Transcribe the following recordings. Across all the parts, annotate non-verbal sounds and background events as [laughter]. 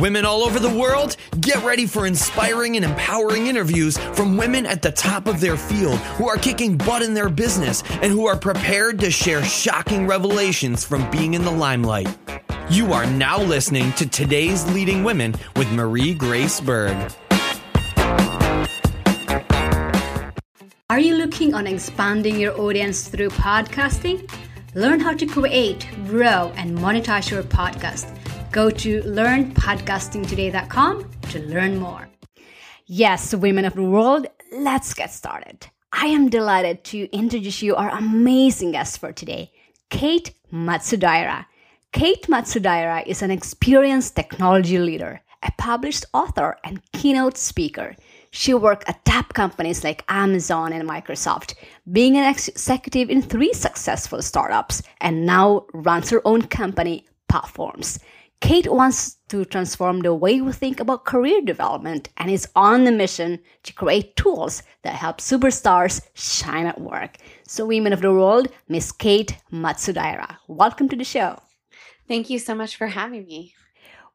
Women all over the world, get ready for inspiring and empowering interviews from women at the top of their field who are kicking butt in their business and who are prepared to share shocking revelations from being in the limelight. You are now listening to Today's Leading Women with Marie Grace Berg. Are you looking on expanding your audience through podcasting? Learn how to create, grow, and monetize your podcast Go to learnpodcastingtoday.com to learn more. Yes, women of the world, let's get started. I am delighted to introduce you our amazing guest for today, Kate Matsudaira. Kate Matsudaira is an experienced technology leader, a published author, and keynote speaker. She worked at top companies like Amazon and Microsoft, being an executive in three successful startups, and now runs her own company, Popforms. Kate wants to transform the way we think about career development and is on the mission to create tools that help superstars shine at work. So, women of the world, Miss Kate Matsudaira, welcome to the show. Thank you so much for having me.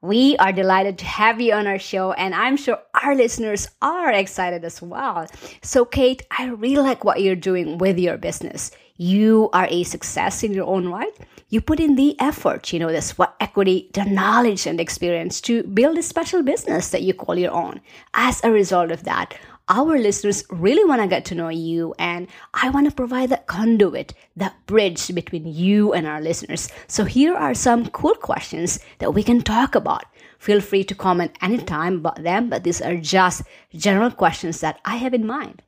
We are delighted to have you on our show, and I'm sure our listeners are excited as well. So, Kate, I really like what you're doing with your business. You are a success in your own right you put in the effort, you know, the sweat equity, the knowledge and experience to build a special business that you call your own. As a result of that, our listeners really want to get to know you, and I want to provide that conduit, that bridge between you and our listeners. So, here are some cool questions that we can talk about. Feel free to comment anytime about them, but these are just general questions that I have in mind.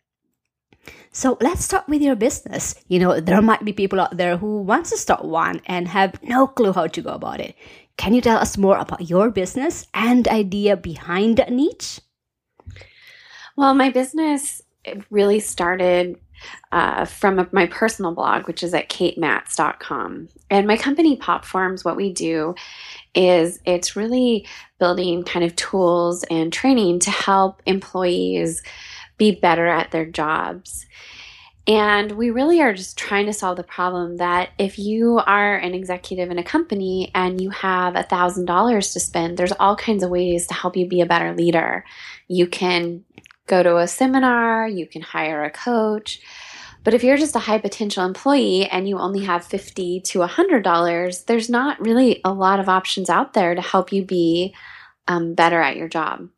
So let's start with your business. You know, there might be people out there who wants to start one and have no clue how to go about it. Can you tell us more about your business and idea behind that niche? Well, my business really started uh, from a, my personal blog, which is at katemats.com. And my company, Popforms, what we do is it's really building kind of tools and training to help employees be better at their jobs. And we really are just trying to solve the problem that if you are an executive in a company and you have a thousand dollars to spend, there's all kinds of ways to help you be a better leader. You can go to a seminar, you can hire a coach. But if you're just a high potential employee and you only have 50 to $100, there's not really a lot of options out there to help you be um, better at your job.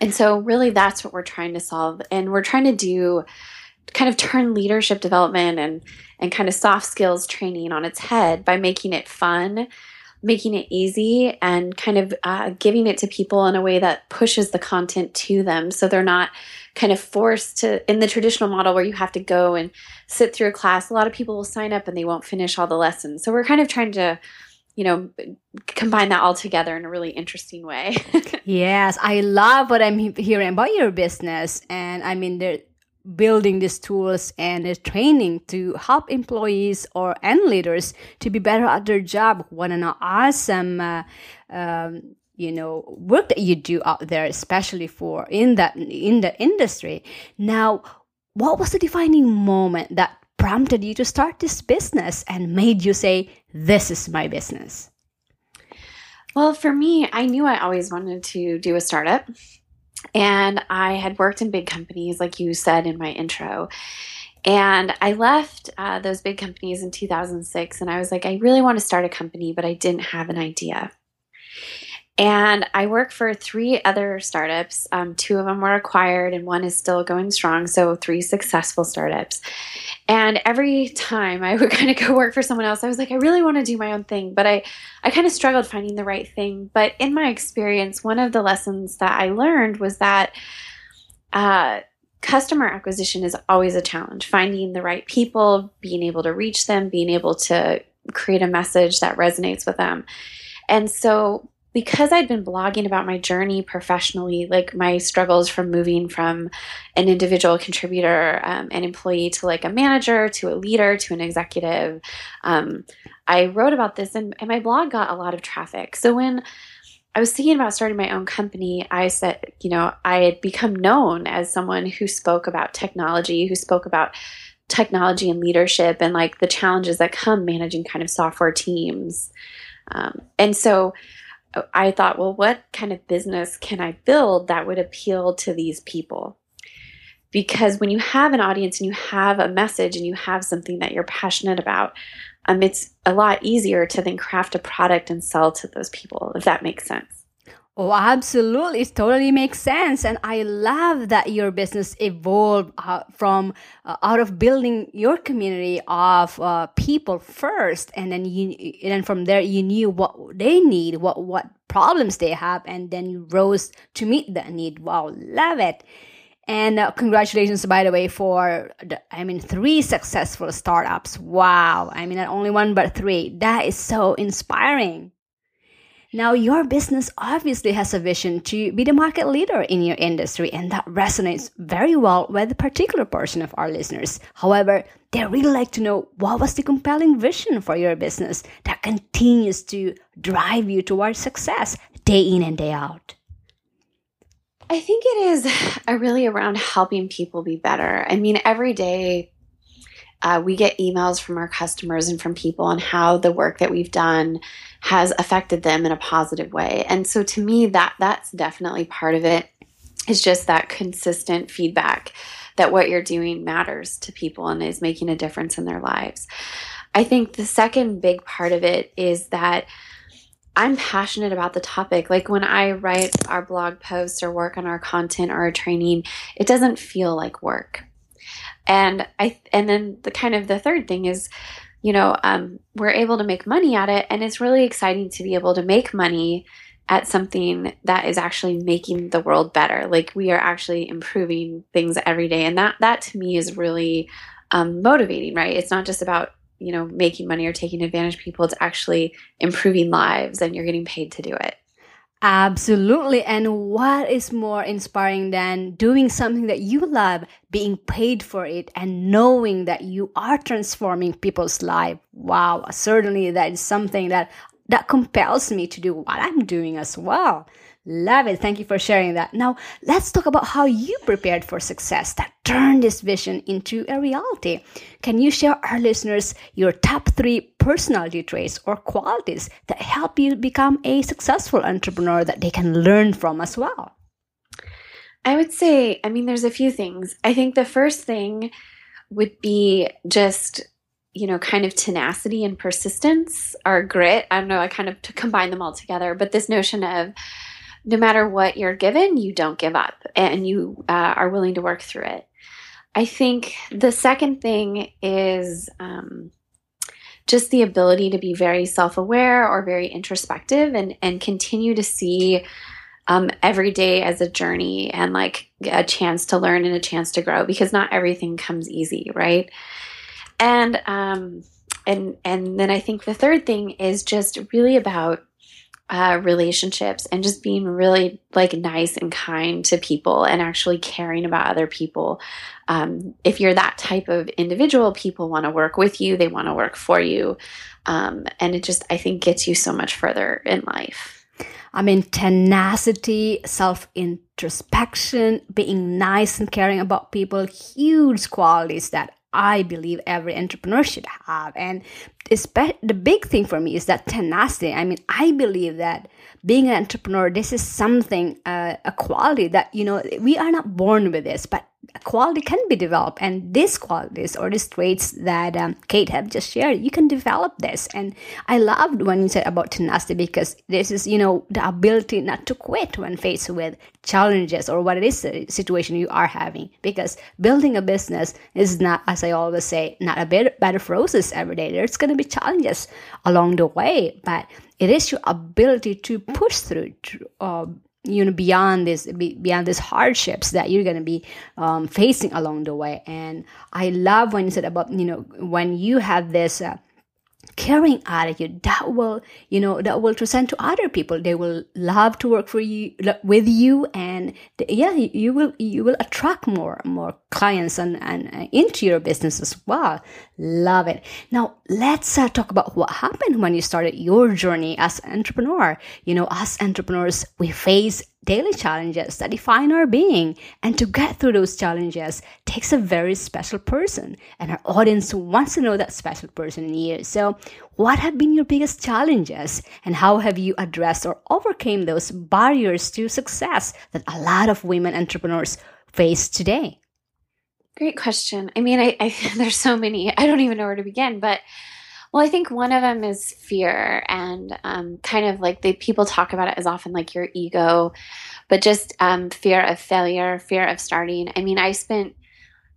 And so, really, that's what we're trying to solve. And we're trying to do kind of turn leadership development and, and kind of soft skills training on its head by making it fun, making it easy, and kind of uh, giving it to people in a way that pushes the content to them so they're not kind of forced to, in the traditional model where you have to go and sit through a class. A lot of people will sign up and they won't finish all the lessons. So, we're kind of trying to you know combine that all together in a really interesting way. [laughs] Yes i love what i'm hearing about your business. And i mean they're building these tools and the training to help employees or and leaders to be better at their job. What an awesome uh, um, you know work that you do out there especially for in that in the industry. Now what was the defining moment that prompted you to start this business and made you say, This is my business? Well, for me, I knew I always wanted to do a startup. And I had worked in big companies, like you said in my intro. And I left uh, those big companies in 2006. And I was like, I really want to start a company, but I didn't have an idea. And I work for three other startups. Um, two of them were acquired, and one is still going strong. So, three successful startups. And every time I [laughs] would kind of go work for someone else, I was like, I really want to do my own thing. But I, I kind of struggled finding the right thing. But in my experience, one of the lessons that I learned was that uh, customer acquisition is always a challenge. Finding the right people, being able to reach them, being able to create a message that resonates with them. And so because I'd been blogging about my journey professionally, like my struggles from moving from an individual contributor, um, an employee to like a manager, to a leader, to an executive, um, I wrote about this and, and my blog got a lot of traffic. So when I was thinking about starting my own company, I said, you know, I had become known as someone who spoke about technology, who spoke about technology and leadership and like the challenges that come managing kind of software teams. Um, and so I thought, well, what kind of business can I build that would appeal to these people? Because when you have an audience and you have a message and you have something that you're passionate about, um, it's a lot easier to then craft a product and sell to those people, if that makes sense. Oh, absolutely. It totally makes sense. And I love that your business evolved uh, from uh, out of building your community of uh, people first. And then you, and then from there, you knew what they need, what, what problems they have. And then you rose to meet that need. Wow. Love it. And uh, congratulations, by the way, for the, I mean, three successful startups. Wow. I mean, not only one, but three. That is so inspiring. Now, your business obviously has a vision to be the market leader in your industry, and that resonates very well with a particular portion of our listeners. However, they really like to know what was the compelling vision for your business that continues to drive you towards success day in and day out. I think it is really around helping people be better. I mean, every day uh, we get emails from our customers and from people on how the work that we've done has affected them in a positive way. And so to me that that's definitely part of it is just that consistent feedback that what you're doing matters to people and is making a difference in their lives. I think the second big part of it is that I'm passionate about the topic. Like when I write our blog posts or work on our content or our training, it doesn't feel like work and i and then the kind of the third thing is you know um, we're able to make money at it and it's really exciting to be able to make money at something that is actually making the world better. Like we are actually improving things every day and that that to me is really um, motivating right? It's not just about you know making money or taking advantage of people. It's actually improving lives and you're getting paid to do it Absolutely. And what is more inspiring than doing something that you love, being paid for it, and knowing that you are transforming people's life? Wow. Certainly that is something that that compels me to do what I'm doing as well. Love it. Thank you for sharing that. Now, let's talk about how you prepared for success that turned this vision into a reality. Can you share our listeners your top three personality traits or qualities that help you become a successful entrepreneur that they can learn from as well? I would say, I mean, there's a few things. I think the first thing would be just you know, kind of tenacity and persistence or grit. I don't know, I kind of combine them all together, but this notion of no matter what you're given, you don't give up and you uh, are willing to work through it. I think the second thing is um, just the ability to be very self aware or very introspective and, and continue to see um, every day as a journey and like a chance to learn and a chance to grow because not everything comes easy, right? And um, and and then I think the third thing is just really about uh, relationships and just being really like nice and kind to people and actually caring about other people. Um, if you're that type of individual, people want to work with you, they want to work for you. Um, and it just, I think, gets you so much further in life. I mean, tenacity, self introspection, being nice and caring about people, huge qualities that I believe every entrepreneur should have. And the big thing for me is that tenacity. I mean, I believe that being an entrepreneur, this is something, uh, a quality that, you know, we are not born with this, but quality can be developed and these qualities or these traits that um, kate have just shared you can develop this. And i loved when you said about tenacity because this is you know the ability not to quit when faced with challenges or what it is the situation you are having. Because building a business is not as i always say not a bed, bed of roses every day. There's going to be challenges along the way but it is your ability to push through uh, you know beyond this beyond these hardships that you're going to be um, facing along the way. And i love when you said about you know when you have this uh, caring attitude that will you know that will transcend to other people. They will love to work for you with you and yeah you will you will attract more more clients and, and uh, into your business as well. Love it. Now let's uh, talk about what happened when you started your journey as an entrepreneur. You know as entrepreneurs we face daily challenges that define our being. And to get through those challenges takes a very special person. And our audience wants to know that special person in you. So, what have been your biggest challenges? And how have you addressed or overcame those barriers to success that a lot of women entrepreneurs face today? Great question. I mean, I, I [laughs] there's so many. I don't even know where to begin, but well, I think one of them is fear, and um, kind of like the people talk about it as often like your ego, but just um, fear of failure, fear of starting. I mean, I spent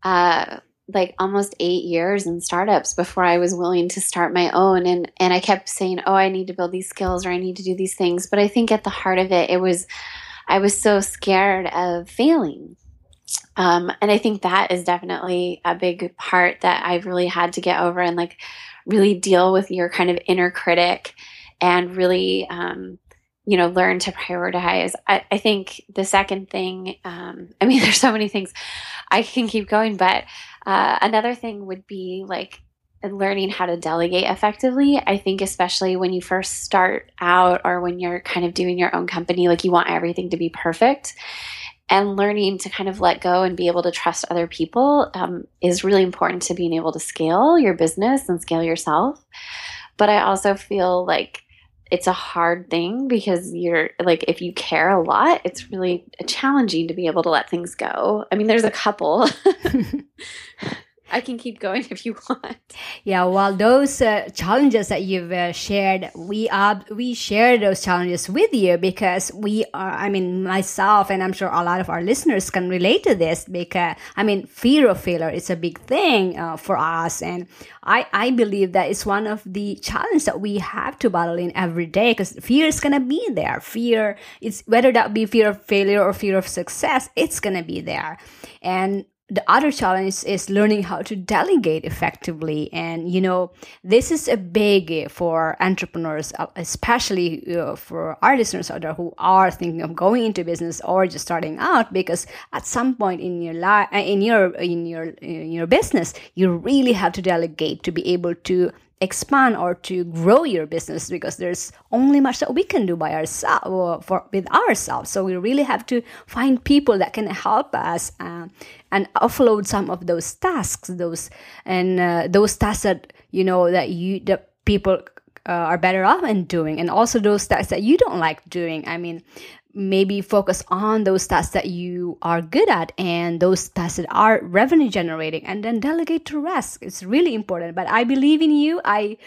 uh, like almost eight years in startups before I was willing to start my own, and and I kept saying, "Oh, I need to build these skills, or I need to do these things," but I think at the heart of it, it was I was so scared of failing. Um, and I think that is definitely a big part that I've really had to get over and like really deal with your kind of inner critic and really um, you know learn to prioritize. I, I think the second thing um, [laughs] i mean there's so many things i can keep going but uh, another thing would be like learning how to delegate effectively. I think especially when you first start out or when you're kind of doing your own company like you want everything to be perfect and learning to kind of let go and be able to trust other people um, is really important to being able to scale your business and scale yourself. But I also feel like it's a hard thing because you're like if you care a lot it's really challenging to be able to let things go i mean there's a couple [laughs] [laughs] I can keep going [laughs] if you want. Yeah, well, those uh, challenges that you've uh, shared, we uh, we share those challenges with you because we are. I mean, myself and I'm sure a lot of our listeners can relate to this because I mean, fear of failure is a big thing uh, for us, and I I believe that it's one of the challenges that we have to battle in every day because fear is gonna be there. Fear, it's whether that be fear of failure or fear of success, it's gonna be there, and the other challenge is learning how to delegate effectively. And you know this is a big for entrepreneurs uh, especially uh, for our listeners out there who are thinking of going into business or just starting out because at some point in your life uh, in your in your in your business you really have to delegate to be able to expand or to grow your business because there's only much that we can do by ourselves for with ourselves. So we really have to find people that can help us uh, and offload some of those tasks those and uh, those tasks that you know that you the people uh, are better off in doing and also those tasks that you don't like doing. I mean maybe focus on those tasks that you are good at and those tasks that are revenue generating and then delegate to rest it's really important but i believe in you i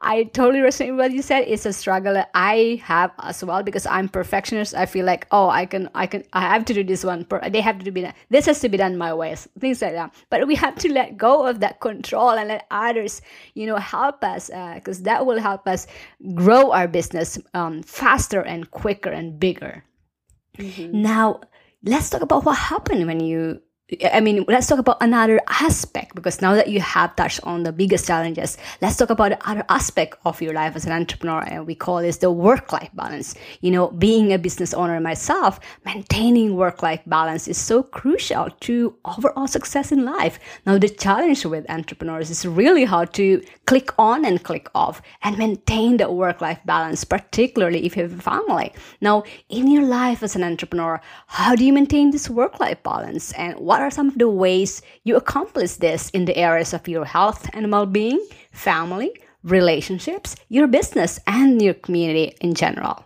I totally resonate with what you said. It's a struggle I have as well because I'm perfectionist. I feel like, oh, I can, I can, I have to do this one. They have to be done. This has to be done my way. Things like that. But we have to let go of that control and let others, you know, help us because uh, that will help us grow our business um, faster and quicker and bigger. Mm-hmm. Now, let's talk about what happened when you I mean, let's talk about another aspect because now that you have touched on the biggest challenges, let's talk about the other aspect of your life as an entrepreneur. And we call this the work life balance. You know, being a business owner myself, maintaining work life balance is so crucial to overall success in life. Now, the challenge with entrepreneurs is really how to click on and click off and maintain the work life balance, particularly if you have a family. Now, in your life as an entrepreneur, how do you maintain this work life balance and what what are some of the ways you accomplish this in the areas of your health and well being, family, relationships, your business, and your community in general?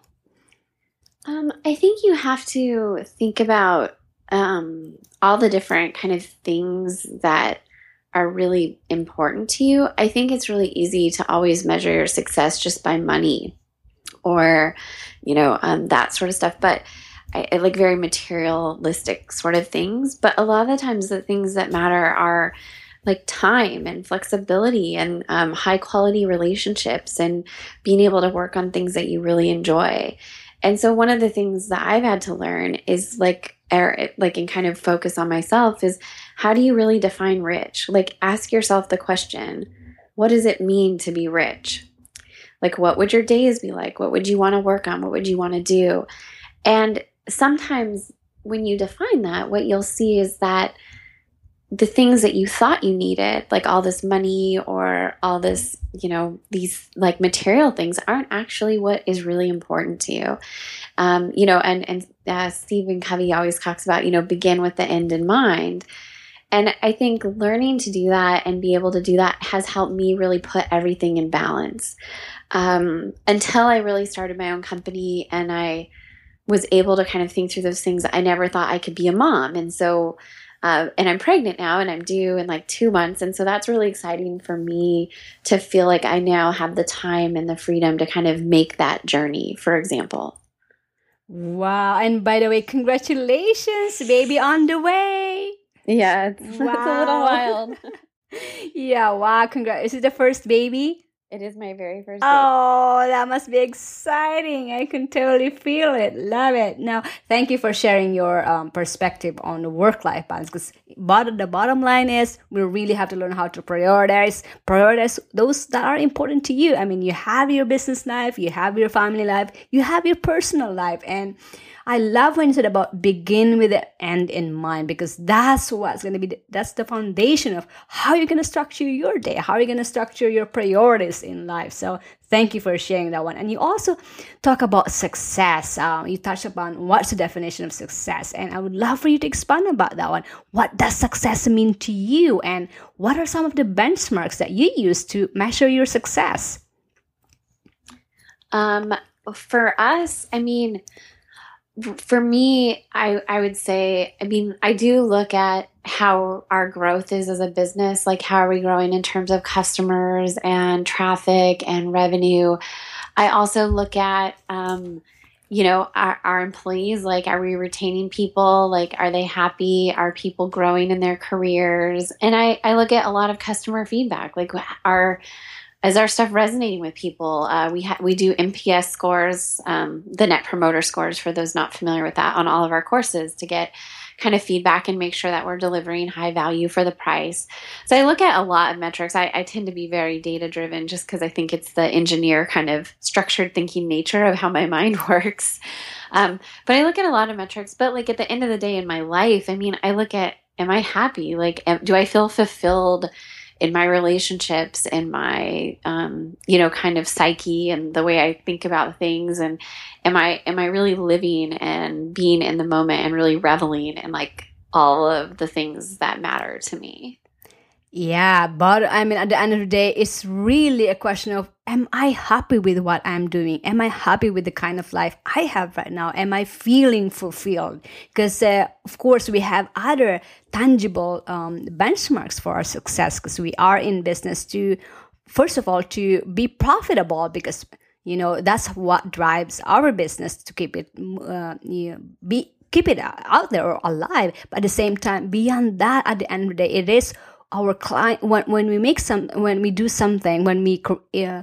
Um, I think you have to think about um, all the different kind of things that are really important to you. I think it's really easy to always measure your success just by money or, you know, um, that sort of stuff. But I, I like very materialistic sort of things. But a lot of the times, the things that matter are like time and flexibility and um, high quality relationships and being able to work on things that you really enjoy. And so one of the things that I've had to learn is like er, like and kind of focus on myself is how do you really define rich? Like ask yourself the question, what does it mean to be rich? Like what would your days be like? What would you want to work on? What would you want to do? And sometimes when you define that, what you'll see is that the things that you thought you needed, like all this money or all this, you know, these like material things aren't actually what is really important to you. Um, you know, and, and uh, Stephen Covey always talks about, you know, begin with the end in mind. And I think learning to do that and be able to do that has helped me really put everything in balance. Um, until I really started my own company and I was able to kind of think through those things, I never thought I could be a mom. And so, uh, and I'm pregnant now and I'm due in like two months. And so that's really exciting for me to feel like I now have the time and the freedom to kind of make that journey, for example. Wow. And by the way, congratulations, baby on the way. Yeah, it's, wow. it's a little wild. [laughs] yeah, wow. Congrats. Is it the first baby? It is my very first. Oh, that must be exciting! I can totally feel it. Love it. Now, thank you for sharing your um, perspective on the work-life balance. Because the bottom line is, we really have to learn how to prioritize, prioritize those that are important to you. I mean, you have your business life, you have your family life, you have your personal life, and I love when you said about begin with the end in mind because that's what's going to be, the, that's the foundation of how you're going to structure your day, how you're going to structure your priorities in life. So thank you for sharing that one. And you also talk about success. Um, you touch upon what's the definition of success. And I would love for you to expand about that one. What does success mean to you? And what are some of the benchmarks that you use to measure your success? Um, for us, I mean, for me, I, I would say, I mean, I do look at how our growth is as a business. Like, how are we growing in terms of customers and traffic and revenue? I also look at, um, you know, our, our employees. Like, are we retaining people? Like, are they happy? Are people growing in their careers? And I, I look at a lot of customer feedback. Like, are is our stuff resonating with people? Uh, we ha- we do NPS scores, um, the Net Promoter scores for those not familiar with that, on all of our courses to get kind of feedback and make sure that we're delivering high value for the price. So I look at a lot of metrics. I, I tend to be very data driven just because I think it's the engineer kind of structured thinking nature of how my [laughs] mind works. Um, but I look at a lot of metrics. But like at the end of the day in my life, I mean, I look at am I happy? Like, am, do I feel fulfilled? In my relationships in my um, you know kind of psyche and the way i think about things. And am i am i really living and being in the moment and really reveling in like all of the things that matter to me yeah, but I mean, at the end of the day, it's really a question of Am I happy with what I'm doing? Am I happy with the kind of life I have right now? Am I feeling fulfilled? Because, uh, of course, we have other tangible um, benchmarks for our success because we are in business to, first of all, to be profitable because you know that's what drives our business to keep it uh, you know, be keep it out there or alive but at the same time beyond that at the end of the day it is our client when, when we make some when we do something when we uh,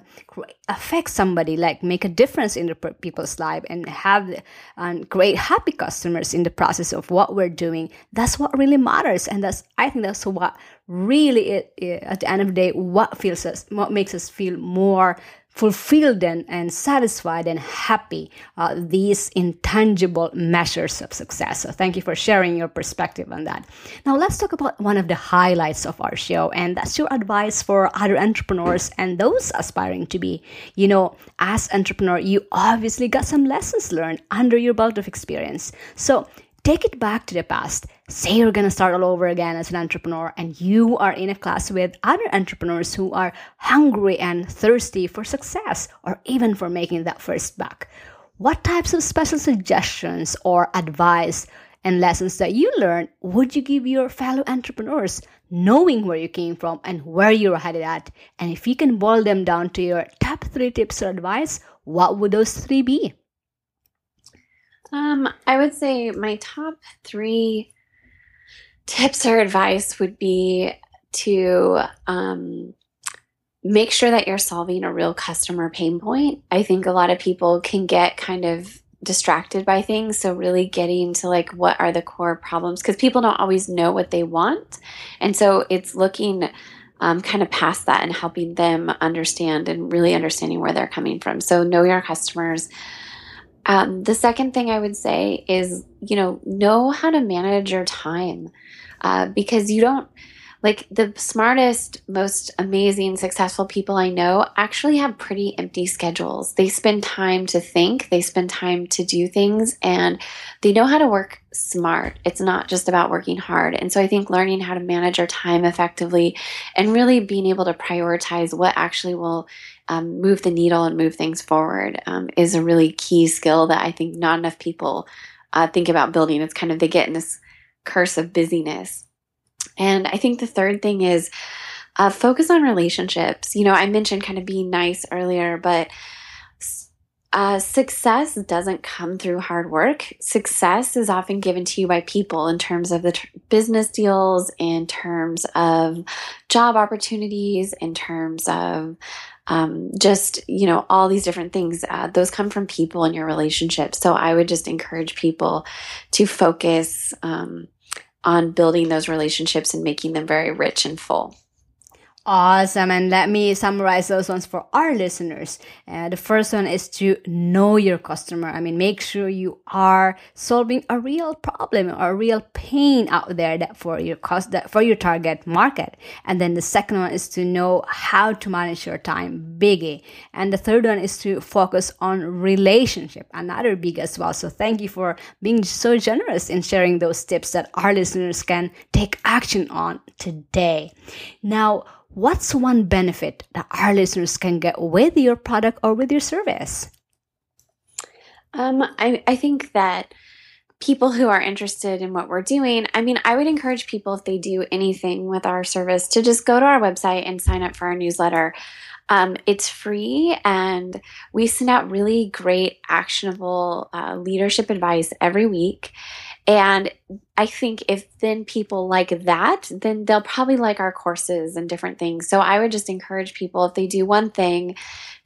affect somebody like make a difference in the people's life and have and create happy customers in the process of what we're doing that's what really matters. And that's i think that's what really it, it, at the end of the day what feels us what makes us feel more fulfilled and, and satisfied and happy uh, these intangible measures of success. So thank you for sharing your perspective on that. Now let's talk about one of the highlights of our show and that's your advice for other entrepreneurs and those aspiring to be. You know as entrepreneur you obviously got some lessons learned under your belt of experience. So take it back to the past. Say you're going to start all over again as an entrepreneur and you are in a class with other entrepreneurs who are hungry and thirsty for success or even for making that first buck. What types of special suggestions or advice and lessons that you learned would you give your fellow entrepreneurs, knowing where you came from and where you're headed at? And if you can boil them down to your top three tips or advice, what would those three be? Um, I would say my top three tips or advice would be to um, make sure that you're solving a real customer pain point. I think a lot of people can get kind of distracted by things. So, really getting to like what are the core problems because people don't always know what they want. And so, it's looking um, kind of past that and helping them understand and really understanding where they're coming from. So, know your customers. Um, the second thing I would say is, you know, know how to manage your time. uh, because you don't like the smartest, most amazing, successful people I know actually have pretty empty schedules. They spend time to think, they spend time to do things, and they know how to work smart. It's not just about working hard. And so I think learning how to manage your time effectively and really being able to prioritize what actually will um, move the needle and move things forward um, is a really key skill that I think not enough people uh, think about building. It's kind of they get in this curse of busyness and I think the third thing is uh, focus on relationships. You know, I mentioned kind of being nice earlier, but uh, success doesn't come through hard work. Success is often given to you by people in terms of the business deals, in terms of job opportunities, in terms of um, just, you know, all these different things. Uh, those come from people in your relationships. So I would just encourage people to focus. Um, on building those relationships and making them very rich and full. Awesome. And let me summarize those ones for our listeners. Uh, the first one is to know your customer. I mean, make sure you are solving a real problem or a real pain out there that for your cost, that for your target market. And then the second one is to know how to manage your time. Biggie. And the third one is to focus on relationship. Another big as well. So thank you for being so generous in sharing those tips that our listeners can take action on today. Now, what's one benefit that our listeners can get with your product or with your service? Um, I, I think that people who are interested in what we're doing, I mean, I would encourage people if they do anything with our service to just go to our website and sign up for our newsletter. Um, it's free, and we send out really great, actionable uh, leadership advice every week. And I think if then people like that, then they'll probably like our courses and different things. So I would just encourage people if they do one thing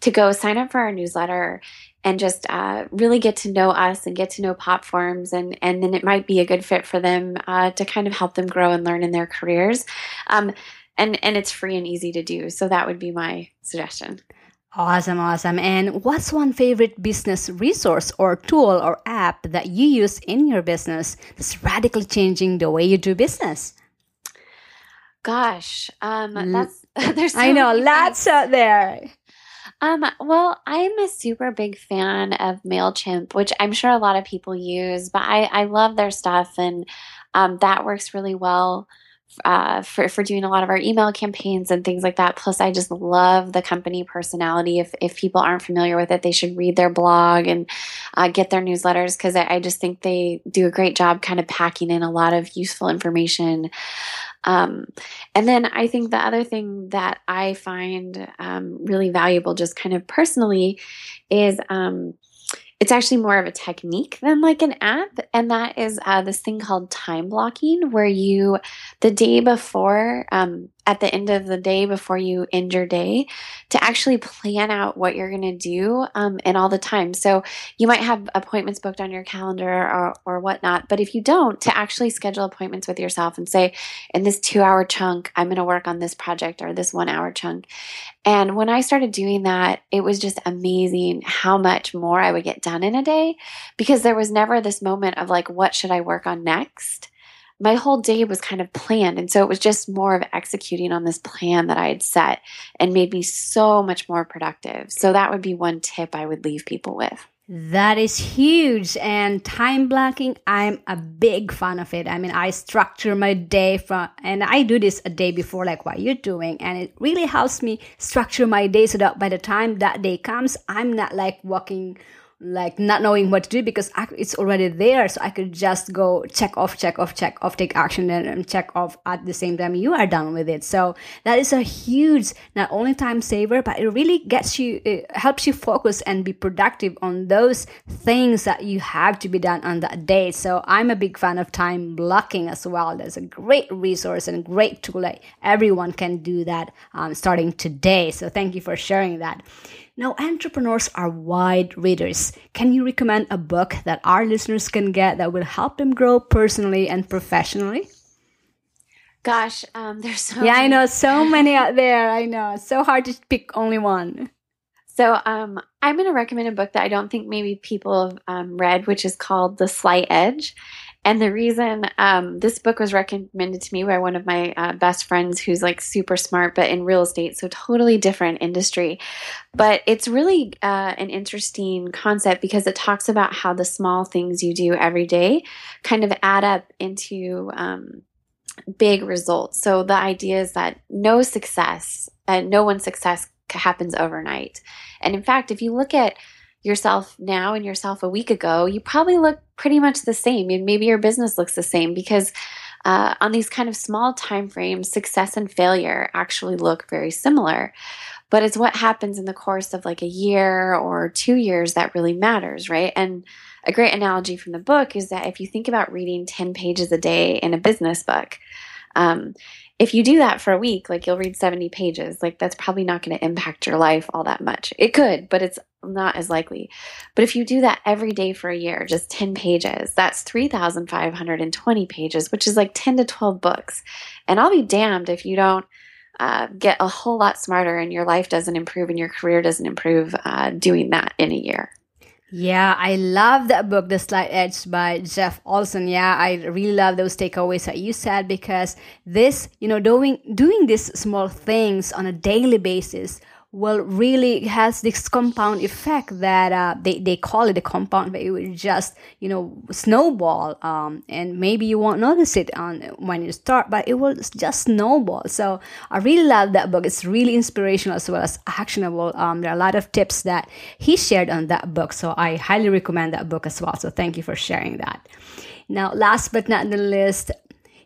to go sign up for our newsletter and just uh, really get to know us and get to know Popforms, and and then it might be a good fit for them uh, to kind of help them grow and learn in their careers. Um, and and it's free and easy to do. So that would be my suggestion. Awesome, awesome. And what's one favorite business resource or tool or app that you use in your business that's radically changing the way you do business? Gosh, um, that's [laughs] there's. So I know lots out there. Um, well, I'm a super big fan of Mailchimp, which I'm sure a lot of people use, but I I love their stuff and um, that works really well uh, for, for doing a lot of our email campaigns and things like that. Plus, I just love the company personality. If, if people aren't familiar with it, they should read their blog and uh, get their newsletters because I, I, just think they do a great job kind of packing in a lot of useful information. Um, and then I think the other thing that I find um, really valuable, just kind of personally, is um, it's actually more of a technique than like an app and that is uh, this thing called time blocking where you the day before um, at the end of the day before you end your day to actually plan out what you're going to do um, and all the time. So you might have appointments booked on your calendar or, or whatnot, but if you don't, to actually schedule appointments with yourself and say, in this two hour chunk, I'm going to work on this project or this one hour chunk. And when I started doing that, it was just amazing how much more I would get done in a day because there was never this moment of like, what should I work on next? My whole day was kind of planned. And so it was just more of executing on this plan that I had set and made me so much more productive. So that would be one tip I would leave people with. That is huge. And time blocking, I'm a big fan of it. I mean, I structure my day from, and I do this a day before, like what you're doing. And it really helps me structure my day so that by the time that day comes, I'm not like walking like not knowing what to do because it's already there. So i could just go check off check off check off take action and check off at the same time you are done with it. So that is a huge not only time saver but it really gets you it helps you focus and be productive on those things that you have to be done on that day. So i'm a big fan of time blocking as well. There's a great resource and great tool that everyone can do that um, starting today. So thank you for sharing that now, entrepreneurs are wide readers. Can you recommend a book that our listeners can get that will help them grow personally and professionally? Gosh, um, [laughs] there's so yeah, many. I know so many out there. I know it's so hard to pick only one. So, um, I'm going to recommend a book that I don't think maybe people have um, read, which is called The Slight Edge. And the reason um, this book was recommended to me by one of my uh, best friends who's like super smart, but in real estate, so totally different industry. But it's really uh, an interesting concept because it talks about how the small things you do every day kind of add up into um, big results. So the idea is that no success, uh, no one's success happens overnight. And in fact, if you look at yourself now and yourself a week ago, you probably look pretty much the same. And maybe your business looks the same because uh, on these kind of small time frames, success and failure actually look very similar. But it's what happens in the course of like a year or two years that really matters, right? And a great analogy from the book is that if you think about reading 10 pages a day in a business book, um, if you do that for a week, like you'll read 70 pages, like that's probably not going to impact your life all that much. It could, but it's not as likely. But if you do that every day for a year, just 10 pages, that's 3,520 pages, which is like 10 to 12 books. And I'll be damned if you don't uh, get a whole lot smarter and your life doesn't improve and your career doesn't improve uh, doing that in a year. Yeah, I love that book, The Slight Edge by Jeff Olson. Yeah, I really love those takeaways that you said because this, you know, doing doing these small things on a daily basis well really has this compound effect that uh, they, they call it a compound but it will just you know snowball um, and maybe you won't notice it on when you start but it will just snowball. So i really love that book. It's really inspirational as well as actionable. Um, there are a lot of tips that he shared on that book so i highly recommend that book as well. So thank you for sharing that. Now last but not the least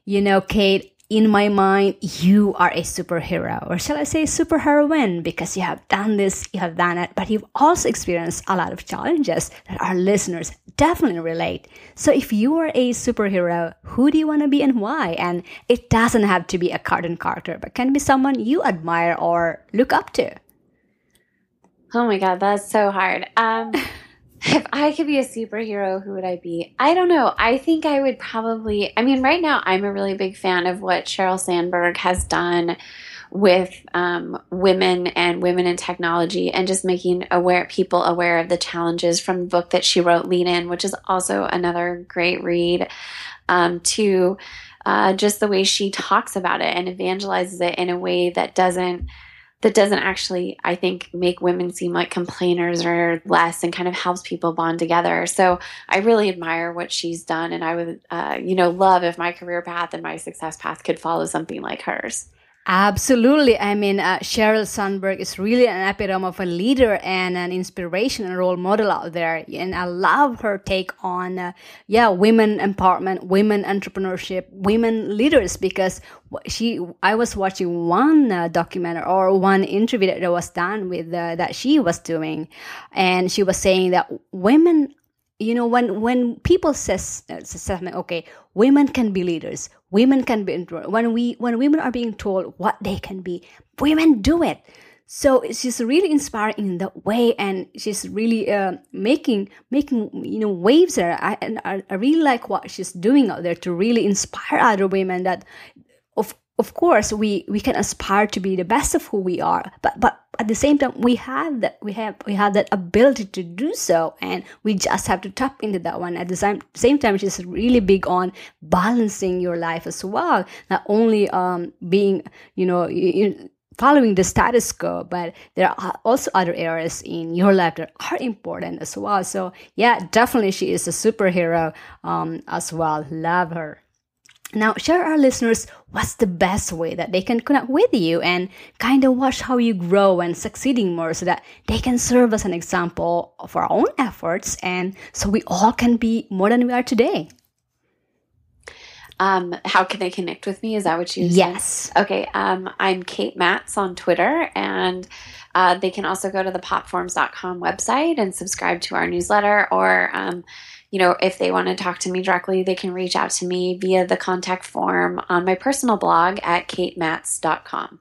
you know kate in my mind, you are a superhero, or shall I say superheroine, because you have done this, you have done it, but you've also experienced a lot of challenges that our listeners definitely relate. So if you are a superhero, who do you want to be and why? And it doesn't have to be a cartoon character, but can be someone you admire or look up to. Oh my God, that's so hard. Um, [laughs] if I could be a superhero, who would I be? I don't know. I think I would probably, I mean, right now I'm a really big fan of what Sheryl Sandberg has done with um, women and women in technology and just making aware people aware of the challenges from the book that she wrote lean in which is also another great read um, to uh, just the way she talks about it and evangelizes it in a way that doesn't that doesn't actually, I think, make women seem like complainers or less and kind of helps people bond together. So I really admire what she's done. And I would, uh, you know, love if my career path and my success path could follow something like hers. Absolutely. I mean, uh, Sheryl Sandberg is really an epitome of a leader and an inspiration and role model out there. And I love her take on, uh, yeah, women empowerment, women entrepreneurship, women leaders because she, I was watching one uh, documentary or one interview that was done with uh, that she was doing. And she was saying that women you know when when people says, uh, okay women can be leaders women can be when we when women are being told what they can be women do it. So she's really inspiring in that way and she's really uh, making making you know waves there I, and I, I really like what she's doing out there to really inspire other women that of course we we can aspire to be the best of who we are but but at the same time we have that we have we have that ability to do so and we just have to tap into that one. At the same, same time she's really big on balancing your life as well. Not only um being you know you, following the status quo but there are also other areas in your life that are important as well. So yeah definitely she is a superhero um as well. Love her now, share our listeners what's the best way that they can connect with you and kind of watch how you grow and succeeding more so that they can serve as an example of our own efforts and so we all can be more than we are today. Um, how can they connect with me? Is that what you said? Yes. Okay. Um, I'm Kate Matz on Twitter, and uh, they can also go to the popforms.com website and subscribe to our newsletter or um, you know, if they want to talk to me directly, they can reach out to me via the contact form on my personal blog at katemats.com.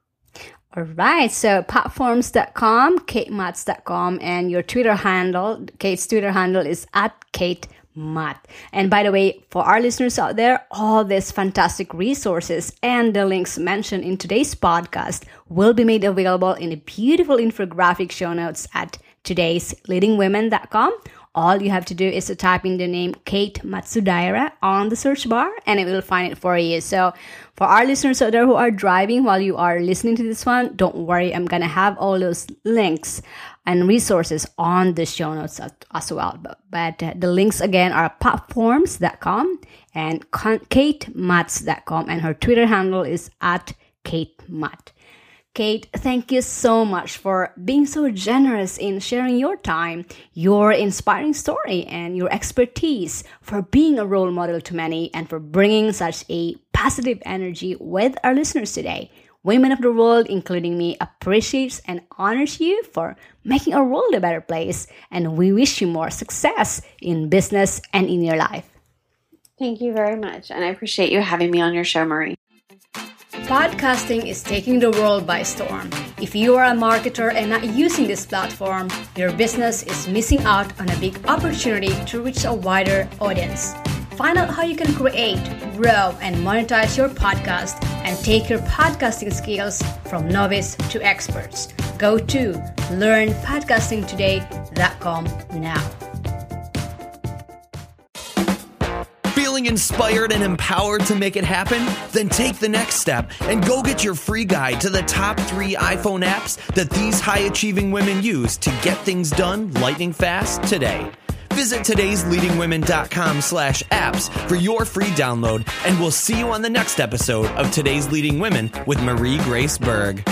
All right, so popforms.com, katemats.com, and your Twitter handle, Kate's Twitter handle is at Kate Matt. And by the way, for our listeners out there, all these fantastic resources and the links mentioned in today's podcast will be made available in a beautiful infographic show notes at today's leadingwomen.com all you have to do is to type in the name Kate Matsudaira on the search bar and it will find it for you. So for our listeners out there who are driving while you are listening to this one, don't worry. I'm to have all those links and resources on the show notes as well. But, but uh, the links again are popforms.com and katemats.com and her Twitter handle is at Kate Matt. Kate, thank you so much for being so generous in sharing your time, your inspiring story, and your expertise, for being a role model to many, and for bringing such a positive energy with our listeners today. Women of the world, including me, appreciates and honors you for making our world a better place, and we wish you more success in business and in your life. Thank you very much, and I appreciate you having me on your show, Marie. Podcasting is taking the world by storm. If you are a marketer and not using this platform, your business is missing out on a big opportunity to reach a wider audience. Find out how you can create, grow, and monetize your podcast and take your podcasting skills from novice to experts. Go to learnpodcastingtoday.com now. Feeling inspired and empowered to make it happen? Then take the next step and go get your free guide to the top three iPhone apps that these high achieving women use to get things done lightning fast today. Visit today'sleadingwomen.com slash apps for your free download, and we'll see you on the next episode of Today's Leading Women with Marie Grace Berg.